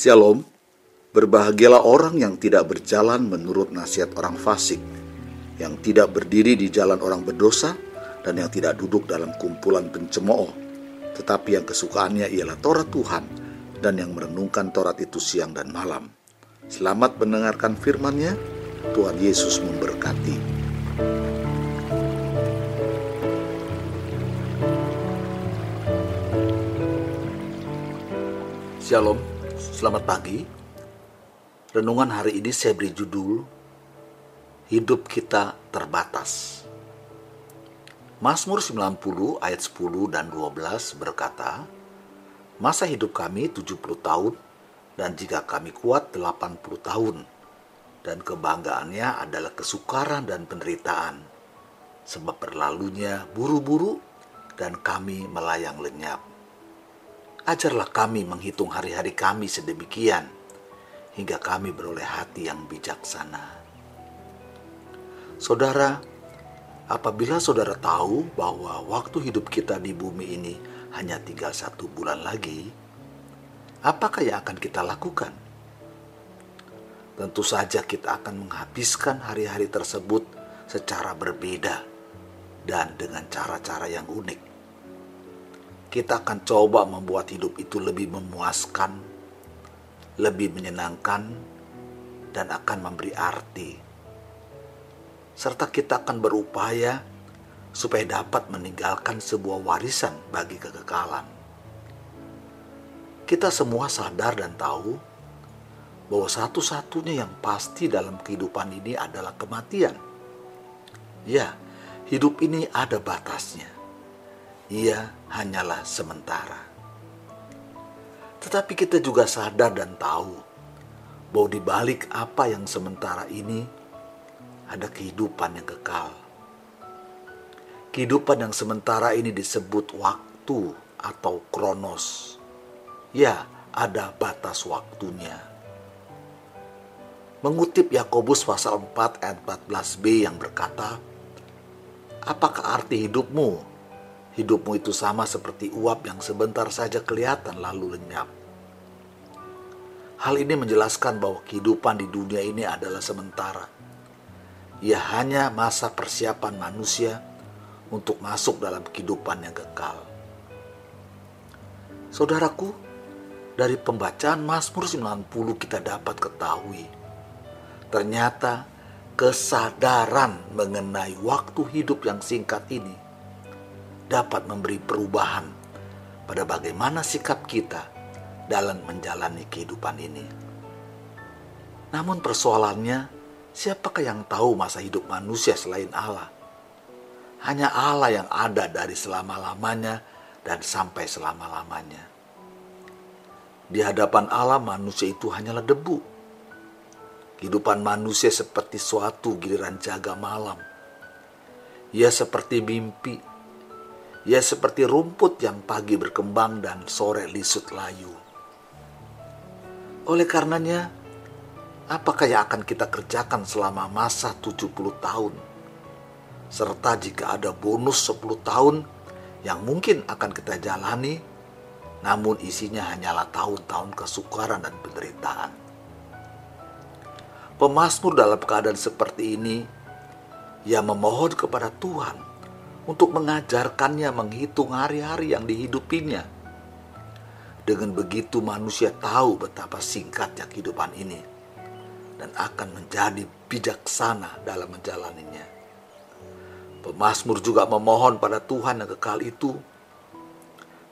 Shalom, berbahagialah orang yang tidak berjalan menurut nasihat orang fasik, yang tidak berdiri di jalan orang berdosa, dan yang tidak duduk dalam kumpulan pencemooh, tetapi yang kesukaannya ialah Taurat Tuhan, dan yang merenungkan Taurat itu siang dan malam. Selamat mendengarkan firman-Nya, Tuhan Yesus memberkati. Shalom, selamat pagi. Renungan hari ini saya beri judul Hidup kita terbatas. Mazmur 90 ayat 10 dan 12 berkata, Masa hidup kami 70 tahun dan jika kami kuat 80 tahun dan kebanggaannya adalah kesukaran dan penderitaan sebab berlalunya buru-buru dan kami melayang lenyap Ajarlah kami menghitung hari-hari kami sedemikian, hingga kami beroleh hati yang bijaksana. Saudara, apabila saudara tahu bahwa waktu hidup kita di bumi ini hanya tinggal satu bulan lagi, apakah yang akan kita lakukan? Tentu saja kita akan menghabiskan hari-hari tersebut secara berbeda dan dengan cara-cara yang unik kita akan coba membuat hidup itu lebih memuaskan, lebih menyenangkan, dan akan memberi arti. Serta kita akan berupaya supaya dapat meninggalkan sebuah warisan bagi kekekalan. Kita semua sadar dan tahu bahwa satu-satunya yang pasti dalam kehidupan ini adalah kematian. Ya, hidup ini ada batasnya ia hanyalah sementara. Tetapi kita juga sadar dan tahu bahwa di balik apa yang sementara ini ada kehidupan yang kekal. Kehidupan yang sementara ini disebut waktu atau kronos. Ya, ada batas waktunya. Mengutip Yakobus pasal 4 ayat 14b yang berkata, Apakah arti hidupmu Hidupmu itu sama seperti uap yang sebentar saja kelihatan lalu lenyap. Hal ini menjelaskan bahwa kehidupan di dunia ini adalah sementara. Ia hanya masa persiapan manusia untuk masuk dalam kehidupan yang kekal. Saudaraku, dari pembacaan Mazmur 90 kita dapat ketahui ternyata kesadaran mengenai waktu hidup yang singkat ini dapat memberi perubahan pada bagaimana sikap kita dalam menjalani kehidupan ini. Namun persoalannya, siapakah yang tahu masa hidup manusia selain Allah? Hanya Allah yang ada dari selama-lamanya dan sampai selama-lamanya. Di hadapan Allah manusia itu hanyalah debu. Kehidupan manusia seperti suatu giliran jaga malam. Ia seperti mimpi Ya seperti rumput yang pagi berkembang dan sore lisut layu. Oleh karenanya, apakah yang akan kita kerjakan selama masa 70 tahun? Serta jika ada bonus 10 tahun yang mungkin akan kita jalani, namun isinya hanyalah tahun-tahun kesukaran dan penderitaan. Pemasmur dalam keadaan seperti ini, ia memohon kepada Tuhan untuk mengajarkannya menghitung hari-hari yang dihidupinya. Dengan begitu manusia tahu betapa singkatnya kehidupan ini dan akan menjadi bijaksana dalam menjalaninya. Pemasmur juga memohon pada Tuhan yang kekal itu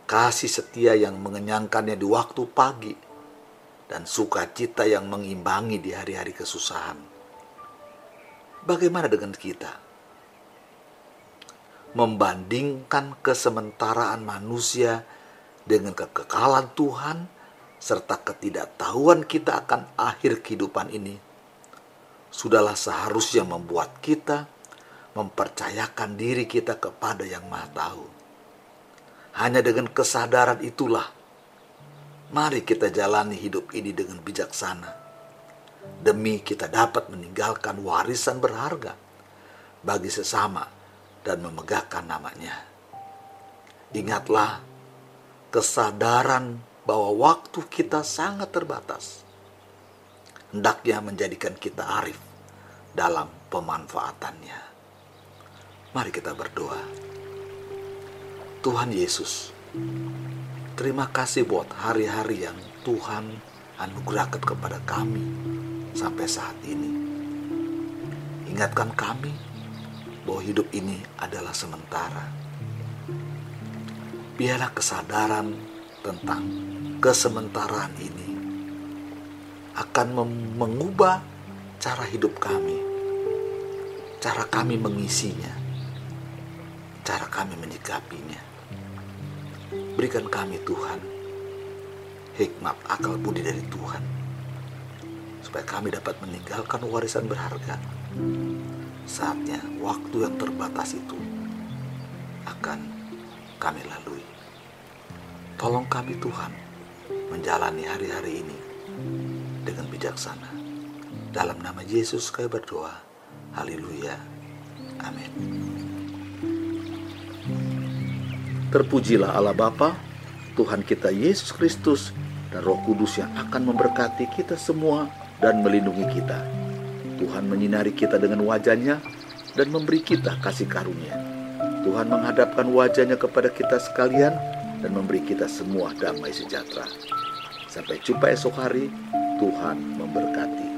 kasih setia yang mengenyangkannya di waktu pagi dan sukacita yang mengimbangi di hari-hari kesusahan. Bagaimana dengan kita? Membandingkan kesementaraan manusia dengan kekekalan Tuhan serta ketidaktahuan kita akan akhir kehidupan ini, sudahlah seharusnya membuat kita mempercayakan diri kita kepada Yang Maha Tahu. Hanya dengan kesadaran itulah, mari kita jalani hidup ini dengan bijaksana, demi kita dapat meninggalkan warisan berharga bagi sesama dan memegahkan namanya. Ingatlah, kesadaran bahwa waktu kita sangat terbatas. Hendaknya menjadikan kita arif dalam pemanfaatannya. Mari kita berdoa. Tuhan Yesus, terima kasih buat hari-hari yang Tuhan anugerahkan kepada kami sampai saat ini. Ingatkan kami bahwa hidup ini adalah sementara. Biarlah kesadaran tentang kesementaraan ini akan mengubah cara hidup kami, cara kami mengisinya, cara kami menyikapinya. Berikan kami Tuhan hikmat akal budi dari Tuhan supaya kami dapat meninggalkan warisan berharga. Saatnya waktu yang terbatas itu akan kami lalui. Tolong kami Tuhan menjalani hari-hari ini dengan bijaksana. Dalam nama Yesus kami berdoa. Haleluya. Amin. Terpujilah Allah Bapa, Tuhan kita Yesus Kristus, dan Roh Kudus yang akan memberkati kita semua dan melindungi kita. Tuhan menyinari kita dengan wajahnya dan memberi kita kasih karunia. Tuhan menghadapkan wajahnya kepada kita sekalian dan memberi kita semua damai sejahtera. Sampai jumpa esok hari, Tuhan memberkati.